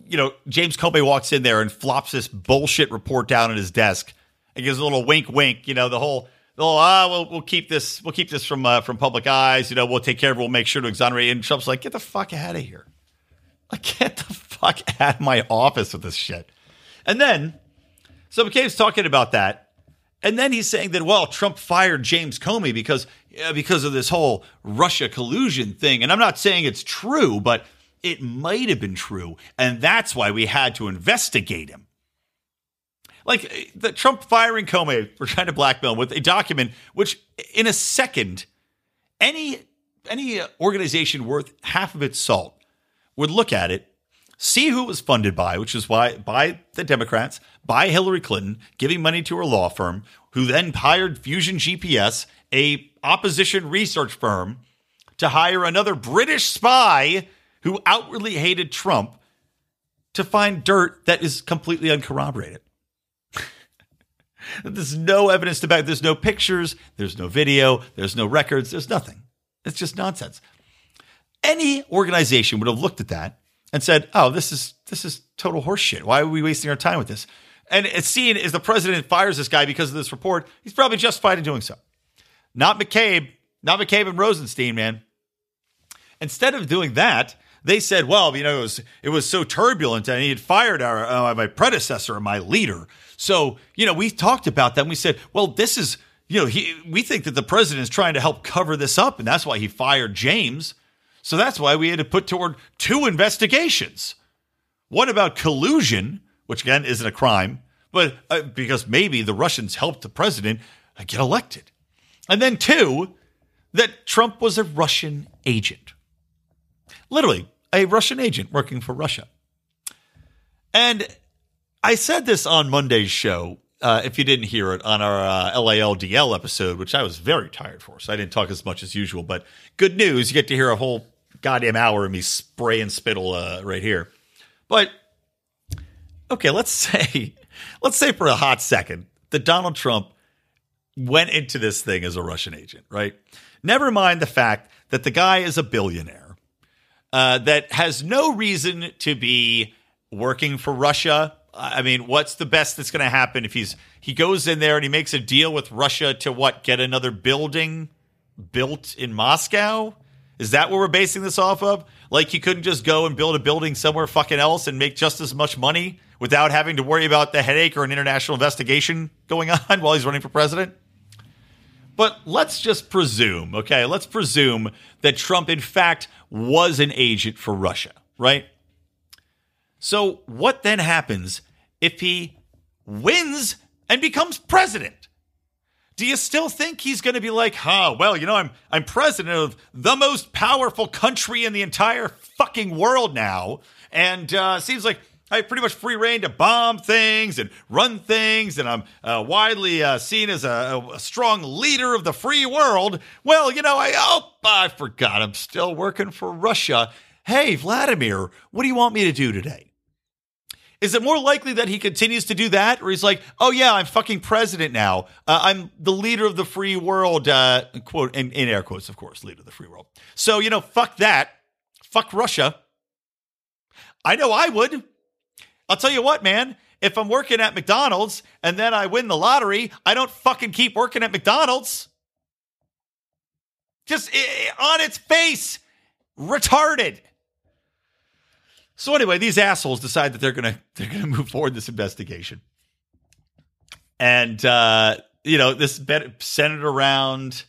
you know, James Comey walks in there and flops this bullshit report down on his desk and gives a little wink, wink, you know, the whole, oh, ah, we'll, we'll keep this, we'll keep this from uh, from public eyes. You know, we'll take care of it. We'll make sure to exonerate. And Trump's like, get the fuck out of here. Like, get the fuck *laughs* out of my office with this shit. And then, so McCabe's talking about that. And then he's saying that, well, Trump fired James Comey because, uh, because of this whole Russia collusion thing. And I'm not saying it's true, but it might have been true. And that's why we had to investigate him. Like eh, the Trump firing Comey for trying to blackmail him with a document which, in a second, any any uh, organization worth half of its salt would look at it, see who it was funded by, which is why by the Democrats, by Hillary Clinton, giving money to her law firm, who then hired Fusion GPS, a opposition research firm, to hire another British spy who outwardly hated Trump to find dirt that is completely uncorroborated. There's no evidence to back. There's no pictures. There's no video. There's no records. There's nothing. It's just nonsense. Any organization would have looked at that and said, "Oh, this is this is total horseshit. Why are we wasting our time with this?" And it's seen as the president fires this guy because of this report. He's probably justified in doing so. Not McCabe. Not McCabe and Rosenstein, man. Instead of doing that, they said, "Well, you know, it was it was so turbulent, and he had fired our uh, my predecessor, my leader." So, you know, we talked about that and we said, well, this is, you know, he, we think that the president is trying to help cover this up. And that's why he fired James. So that's why we had to put toward two investigations. One about collusion, which again isn't a crime, but uh, because maybe the Russians helped the president get elected. And then two, that Trump was a Russian agent. Literally, a Russian agent working for Russia. And I said this on Monday's show. Uh, if you didn't hear it on our uh, LALDL episode, which I was very tired for, so I didn't talk as much as usual. But good news, you get to hear a whole goddamn hour of me spray and spittle uh, right here. But okay, let's *laughs* say, let's say for a hot second that Donald Trump went into this thing as a Russian agent, right? Never mind the fact that the guy is a billionaire uh, that has no reason to be working for Russia. I mean, what's the best that's going to happen if he's he goes in there and he makes a deal with Russia to what get another building built in Moscow? Is that what we're basing this off of? Like he couldn't just go and build a building somewhere fucking else and make just as much money without having to worry about the headache or an international investigation going *laughs* on while he's running for president? But let's just presume, okay, let's presume that Trump, in fact, was an agent for Russia, right? So, what then happens if he wins and becomes president? Do you still think he's going to be like, huh, well, you know, I'm I'm president of the most powerful country in the entire fucking world now, and uh, seems like I have pretty much free reign to bomb things and run things, and I'm uh, widely uh, seen as a, a, strong leader of the free world. Well, you know, I oh, I forgot I'm still working for Russia. Hey, Vladimir, what do you want me to do today? Is it more likely that he continues to do that, or he's like, "Oh yeah, I'm fucking president now. Uh, I'm the leader of the free world." Uh, quote in, in air quotes, of course, leader of the free world. So you know, fuck that, fuck Russia. I know I would. I'll tell you what, man. If I'm working at McDonald's and then I win the lottery, I don't fucking keep working at McDonald's. Just on its face, retarded. So anyway, these assholes decide that they're gonna *laughs* they're gonna move forward this investigation, and uh, you know this centered around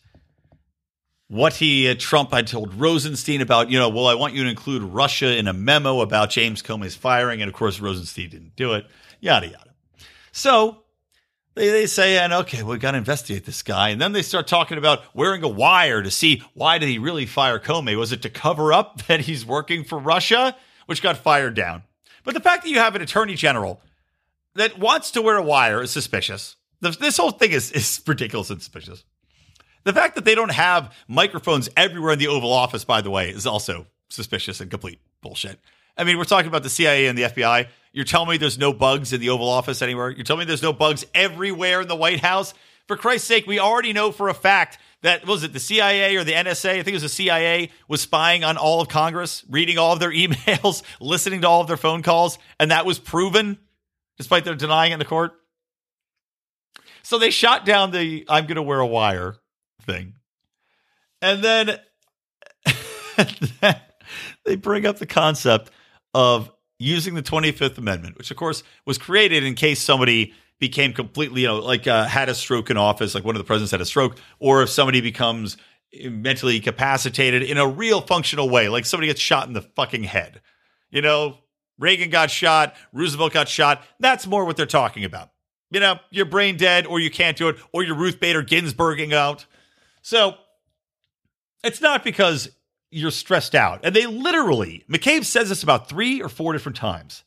what he uh, Trump had told Rosenstein about. You know, well, I want you to include Russia in a memo about James Comey's firing, and of course Rosenstein didn't do it. Yada yada. So they, they say, and okay, we got to investigate this guy. And then they start talking about wearing a wire to see why did he really fire Comey? Was it to cover up *laughs* that he's working for Russia? Which got fired down. But the fact that you have an attorney general that wants to wear a wire is suspicious. This whole thing is, is *laughs* ridiculous and suspicious. The fact that they don't have microphones everywhere in the Oval Office, by the way, is also suspicious and complete bullshit. I mean, we're talking about the CIA and the FBI. You're telling me there's no bugs in the Oval Office anywhere? You're telling me there's no bugs everywhere in the White House? For Christ's sake, we already know for a fact that was it the CIA or the NSA? I think it was the CIA was spying on all of Congress, reading all of their *laughs* emails, listening to all of their phone calls, and that was proven despite their denying it in the court. So they shot down the I'm going to wear a wire thing. *laughs* And then they bring up the concept of using the 25th Amendment, which of course was created in case somebody became completely, you know, like uh, had a stroke in office, like one of the presidents had a stroke, or if somebody becomes mentally incapacitated in a real functional way, like somebody gets shot in the fucking head. You know, Reagan got shot, Roosevelt got shot. That's more what they're talking about. You know, you're brain dead, or you can't do it, or you're Ruth Bader Ginsburging out. So it's not because you're stressed out. And they literally, McCabe says this about three or four different times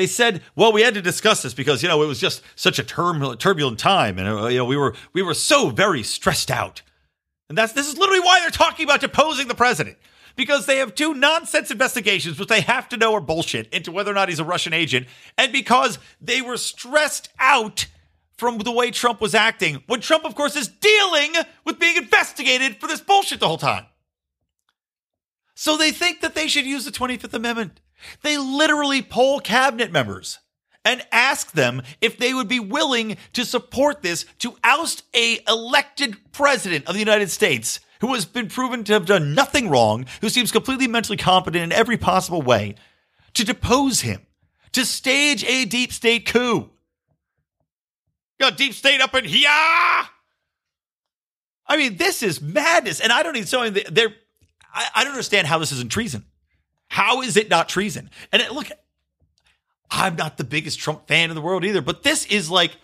they said, "Well, we had to discuss this because you know it was just such a turbulent time, and uh, you know we were we were so very stressed out." And that's this is literally why they're talking about deposing the president because they have two nonsense investigations which they have to know are bullshit into whether or not he's a Russian agent, and because they were stressed out from the way Trump was acting when Trump, of course, is dealing with being investigated for this bullshit the whole time. So they think that they should use the 25th Amendment they literally poll cabinet members and ask them if they would be willing to support this to oust a elected president of the United States who has been proven to have done nothing wrong, who seems completely mentally competent in every possible way, to depose him, to stage a deep state coup. Got deep state up in here. I mean, this is madness, and I don't even so they're. I, I don't understand how this isn't treason. How is it not treason? And look, I'm not the biggest Trump fan in the world either, but this is like,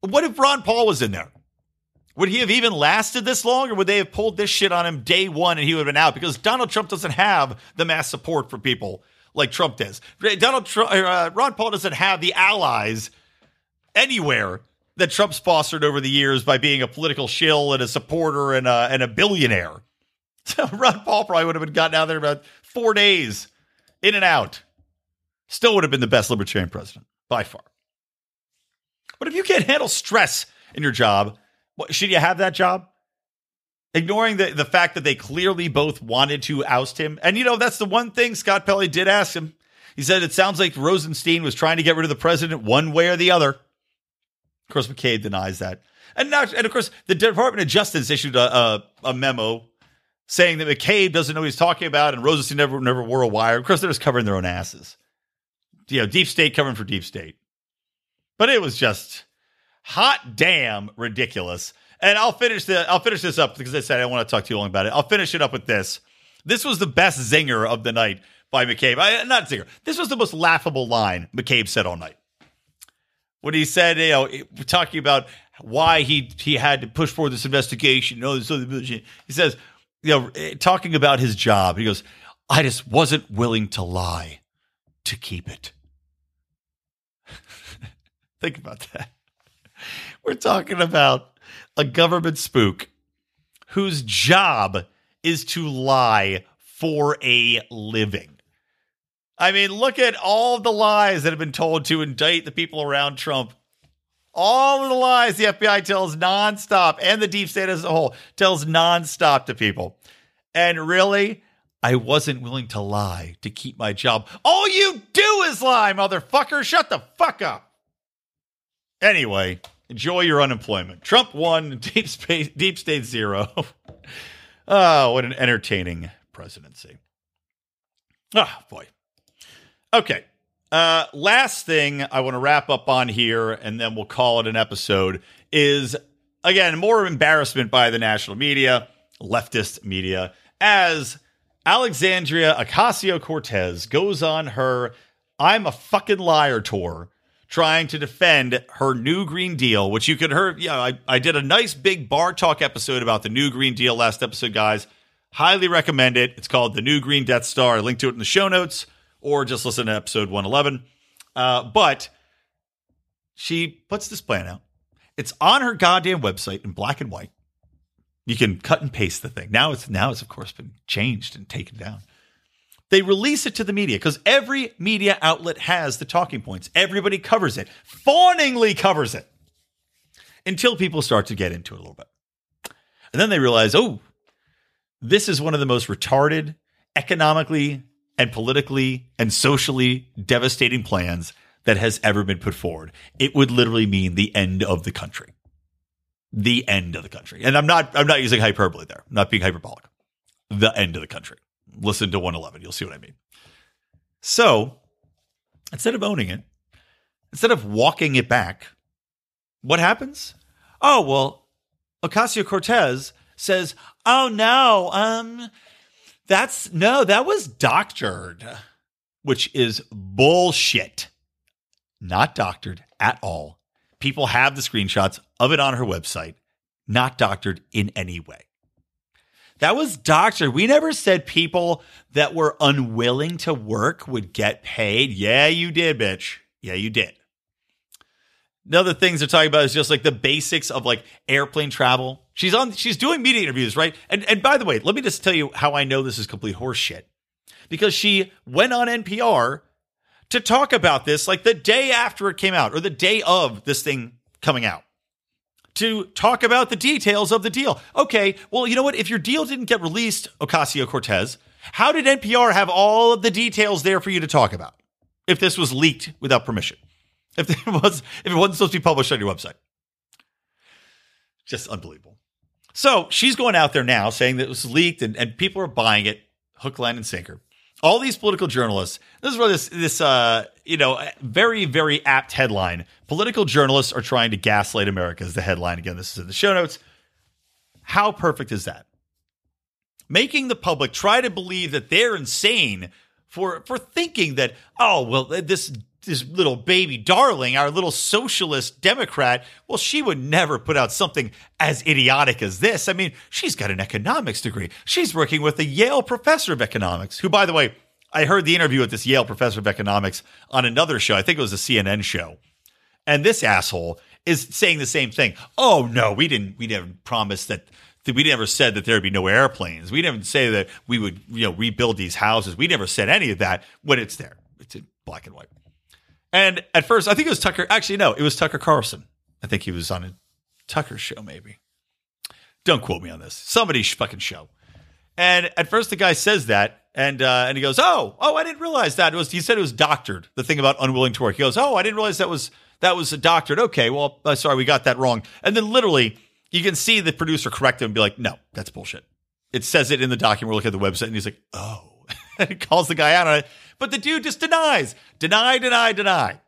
what if Ron Paul was in there? Would he have even lasted this long, or would they have pulled this shit on him day one and he would have been out? Because Donald Trump doesn't have the mass support for people like Trump does. Donald Trump, uh, Ron Paul doesn't have the allies anywhere that Trump's fostered over the years by being a political shill and a supporter and a, and a billionaire. *laughs* So Ron Paul probably would have been gotten out there about four days, in and out. Still would have been the best libertarian president by far. But if you can't handle stress in your job, what, should you have that job? Ignoring the, the fact that they clearly both wanted to oust him. And, you know, that's the one thing Scott Pelley did ask him. He said it sounds like Rosenstein was trying to get rid of the president one way or the other. Of course, McCabe denies that. And, not, and of course, the Department of Justice issued a, a, a memo saying that McCabe doesn't know what he's talking about and Rosenstein never never wore a wire. Of course, they're just covering their own asses. You know, deep state covering for deep state. But it was just hot damn ridiculous. And I'll finish the I'll finish this up because I said I don't want to talk too long about it. I'll finish it up with this. This was the best zinger of the night by McCabe. I, not zinger. This was the most laughable line McCabe said all night. When he said, you know, talking about why he he had to push forward this investigation, you know, this other bullshit. He says, you know, eh, talking about his job, he goes, I just wasn't willing to lie to keep it. *laughs* Think about that. We're talking about a government spook whose job is to lie for a living. I mean, look at all the lies that have been told to indict the people around Trump all of the lies the FBI tells nonstop and the deep state as a whole tells nonstop to people. And really, I wasn't willing to lie to keep my job. All you do is lie, motherfucker. Shut the fuck up. Anyway, enjoy your unemployment. Trump won, *laughs* deep space, deep state zero. oh, *laughs* what an entertaining presidency. Oh, boy. Okay. Uh, last thing I want to wrap up on here, and then we'll call it an episode, is again more embarrassment by the national media, leftist media, as Alexandria Ocasio Cortez goes on her I'm a fucking liar tour trying to defend her new Green Deal, which you could hear. Yeah, I, I did a nice big bar talk episode about the new Green Deal last episode, guys. Highly recommend it. It's called The New Green Death Star. I linked to it in the show notes or just listen to episode 111. Uh, but she puts this plan out. It's on her goddamn website in black and white. You can cut and paste the thing. Now it's now it's of course been changed and taken down. They release it to the media because every media outlet has the talking points. Everybody covers it, fawningly covers it, until people start to get into it a little bit. And then they realize, oh, this is one of the most retarded, economically and politically and socially devastating plans that has ever been put forward. It would literally mean the end of the country. The end of the country. And I'm not I'm not using hyperbole there. I'm not being hyperbolic. The end of the country. Listen to 111. You'll see what I mean. So, instead of owning it, instead of walking it back, what happens? Oh, well, Ocasio Cortez says, "Oh no, um that's no, that was doctored, which is bullshit. Not doctored at all. People have the screenshots of it on her website, not doctored in any way. That was doctored. We never said people that were unwilling to work would get paid. Yeah, you did, bitch. Yeah, you did. Another things they're talking about is just like the basics of like airplane travel. She's on she's doing media interviews, right? And and by the way, let me just tell you how I know this is complete horseshit. Because she went on NPR to talk about this like the day after it came out or the day of this thing coming out. To talk about the details of the deal. Okay, well, you know what? If your deal didn't get released, Ocasio Cortez, how did NPR have all of the details there for you to talk about if this was leaked without permission? if *laughs* it was if it wasn't supposed to be published on your website. Just unbelievable. So she's going out there now saying that it was leaked and, and people are buying it hook, line, and sinker. All these political journalists. This is where this this uh you know very very apt headline. Political journalists are trying to gaslight America is the headline. Again, this is in the show notes. How perfect is that? Making the public try to believe that they're insane for for thinking that oh well this this little baby darling, our little socialist Democrat, well, she would never put out something as idiotic as this. I mean, she's got an economics degree. She's working with a Yale professor of economics, who, by the way, I heard the interview with this Yale professor of economics on another show. I think it was a CNN show. And this asshole is saying the same thing. Oh no, we didn't. We never promised that. that we never said that there'd be no airplanes. We didn't say that we would, you know, rebuild these houses. We never said any of that. When it's there, it's in black and white. And at first, I think it was Tucker. Actually, no, it was Tucker Carlson. I think he was on a Tucker show, maybe. Don't quote me on this. Somebody fucking show. And at first, the guy says that, and uh, and he goes, "Oh, oh, I didn't realize that it was." He said it was doctored. The thing about unwilling to work. He goes, "Oh, I didn't realize that was that was doctored." Okay, well, uh, sorry, we got that wrong. And then literally, you can see the producer correct him and be like, "No, that's bullshit." It says it in the document. We're looking at the website, and he's like, "Oh," *laughs* and he calls the guy out on it. But the dude just denies, deny, deny, deny.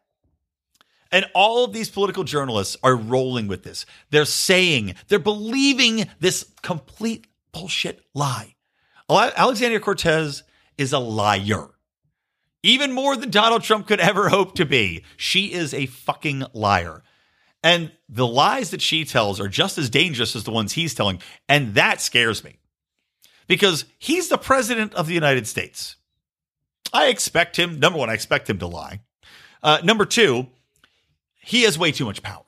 And all of these political journalists are rolling with this. They're saying, they're believing this complete bullshit lie. Ale- Alexandria Cortez is a liar. Even more than Donald Trump could ever hope to be. She is a fucking liar. And the lies that she tells are just as dangerous as the ones he's telling. And that scares me because he's the president of the United States. I expect him, number one, I expect him to lie. Uh, number two, he has way too much power.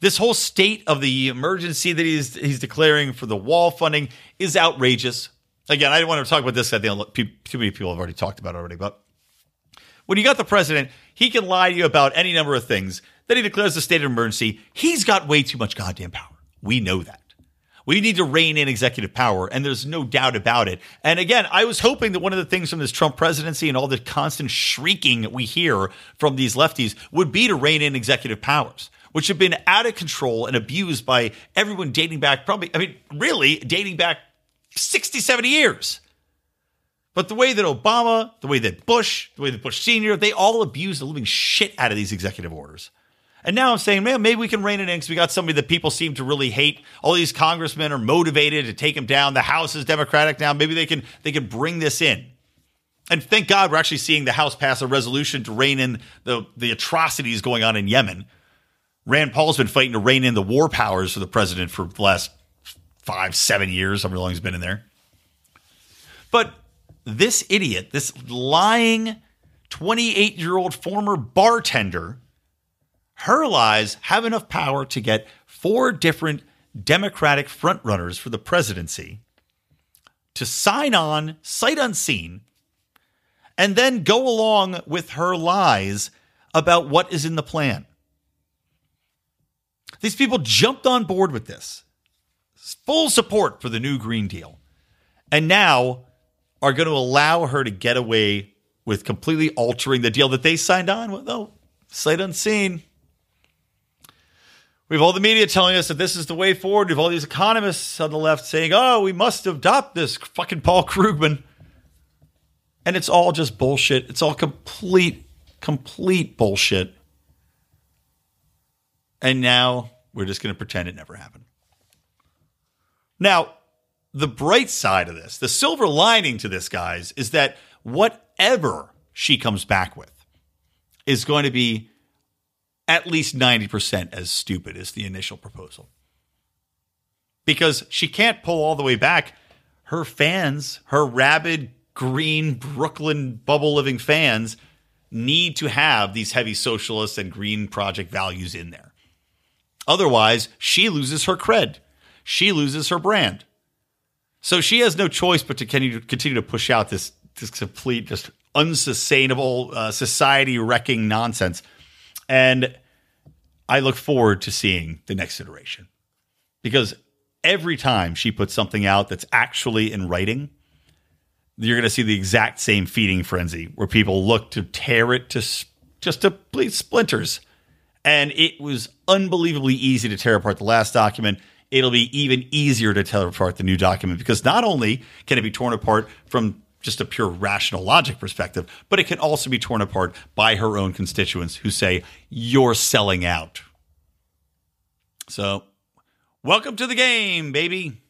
This whole state of the emergency that he's he's declaring for the wall funding is outrageous. Again, I didn't want to talk about this. I think too many people have already talked about it already. But when you got the president, he can lie to you about any number of things. Then he declares a state of emergency. He's got way too much goddamn power. We know that. We need to rein in executive power, and there's no doubt about it. And again, I was hoping that one of the things from this Trump presidency and all the constant shrieking we hear from these lefties would be to rein in executive powers, which have been out of control and abused by everyone dating back, probably, I mean, really dating back 60, 70 years. But the way that Obama, the way that Bush, the way that Bush Sr., they all abused the living shit out of these executive orders. And now I'm saying, man, maybe we can rein it in because we got somebody that people seem to really hate. All these congressmen are motivated to take him down. The House is Democratic now. Maybe they can they can bring this in. And thank God we're actually seeing the House pass a resolution to rein in the, the atrocities going on in Yemen. Rand Paul's been fighting to rein in the war powers for the president for the last five, seven years, however long he's been in there. But this idiot, this lying 28 year old former bartender, her lies have enough power to get four different Democratic frontrunners for the presidency to sign on sight unseen and then go along with her lies about what is in the plan. These people jumped on board with this. Full support for the new Green Deal. And now are going to allow her to get away with completely altering the deal that they signed on with. Oh, sight unseen. We have all the media telling us that this is the way forward. We have all these economists on the left saying, oh, we must adopt this fucking Paul Krugman. And it's all just bullshit. It's all complete, complete bullshit. And now we're just going to pretend it never happened. Now, the bright side of this, the silver lining to this, guys, is that whatever she comes back with is going to be at least 90% as stupid as the initial proposal. Because she can't pull all the way back. Her fans, her rabid, green, Brooklyn bubble living fans, need to have these heavy socialist and green project values in there. Otherwise, she loses her cred. She loses her brand. So she has no choice but to continue, to push out this, this complete, just unsustainable, uh, society wrecking nonsense and I look forward to seeing the next iteration because every time she puts something out that's actually in writing, you're going to see the exact same feeding frenzy where people look to tear it to just to please splinters. And it was unbelievably easy to tear apart the last document. It'll be even easier to tear apart the new document because not only can it be torn apart from just a pure rational logic perspective, but it can also be torn apart by her own constituents who say, You're selling out. So, welcome to the game, baby.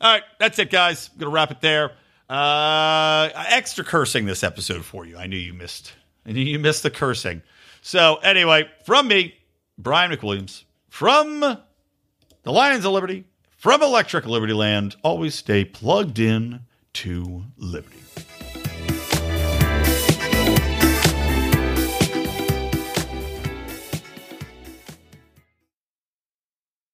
All right, that's it, guys. I'm to wrap it there. Uh, extra cursing this episode for you. I knew you missed. I knew you missed the cursing. So, anyway, from me, Brian McWilliams, from the Lions of Liberty, from Electric Liberty Land, always stay plugged in to Liberty.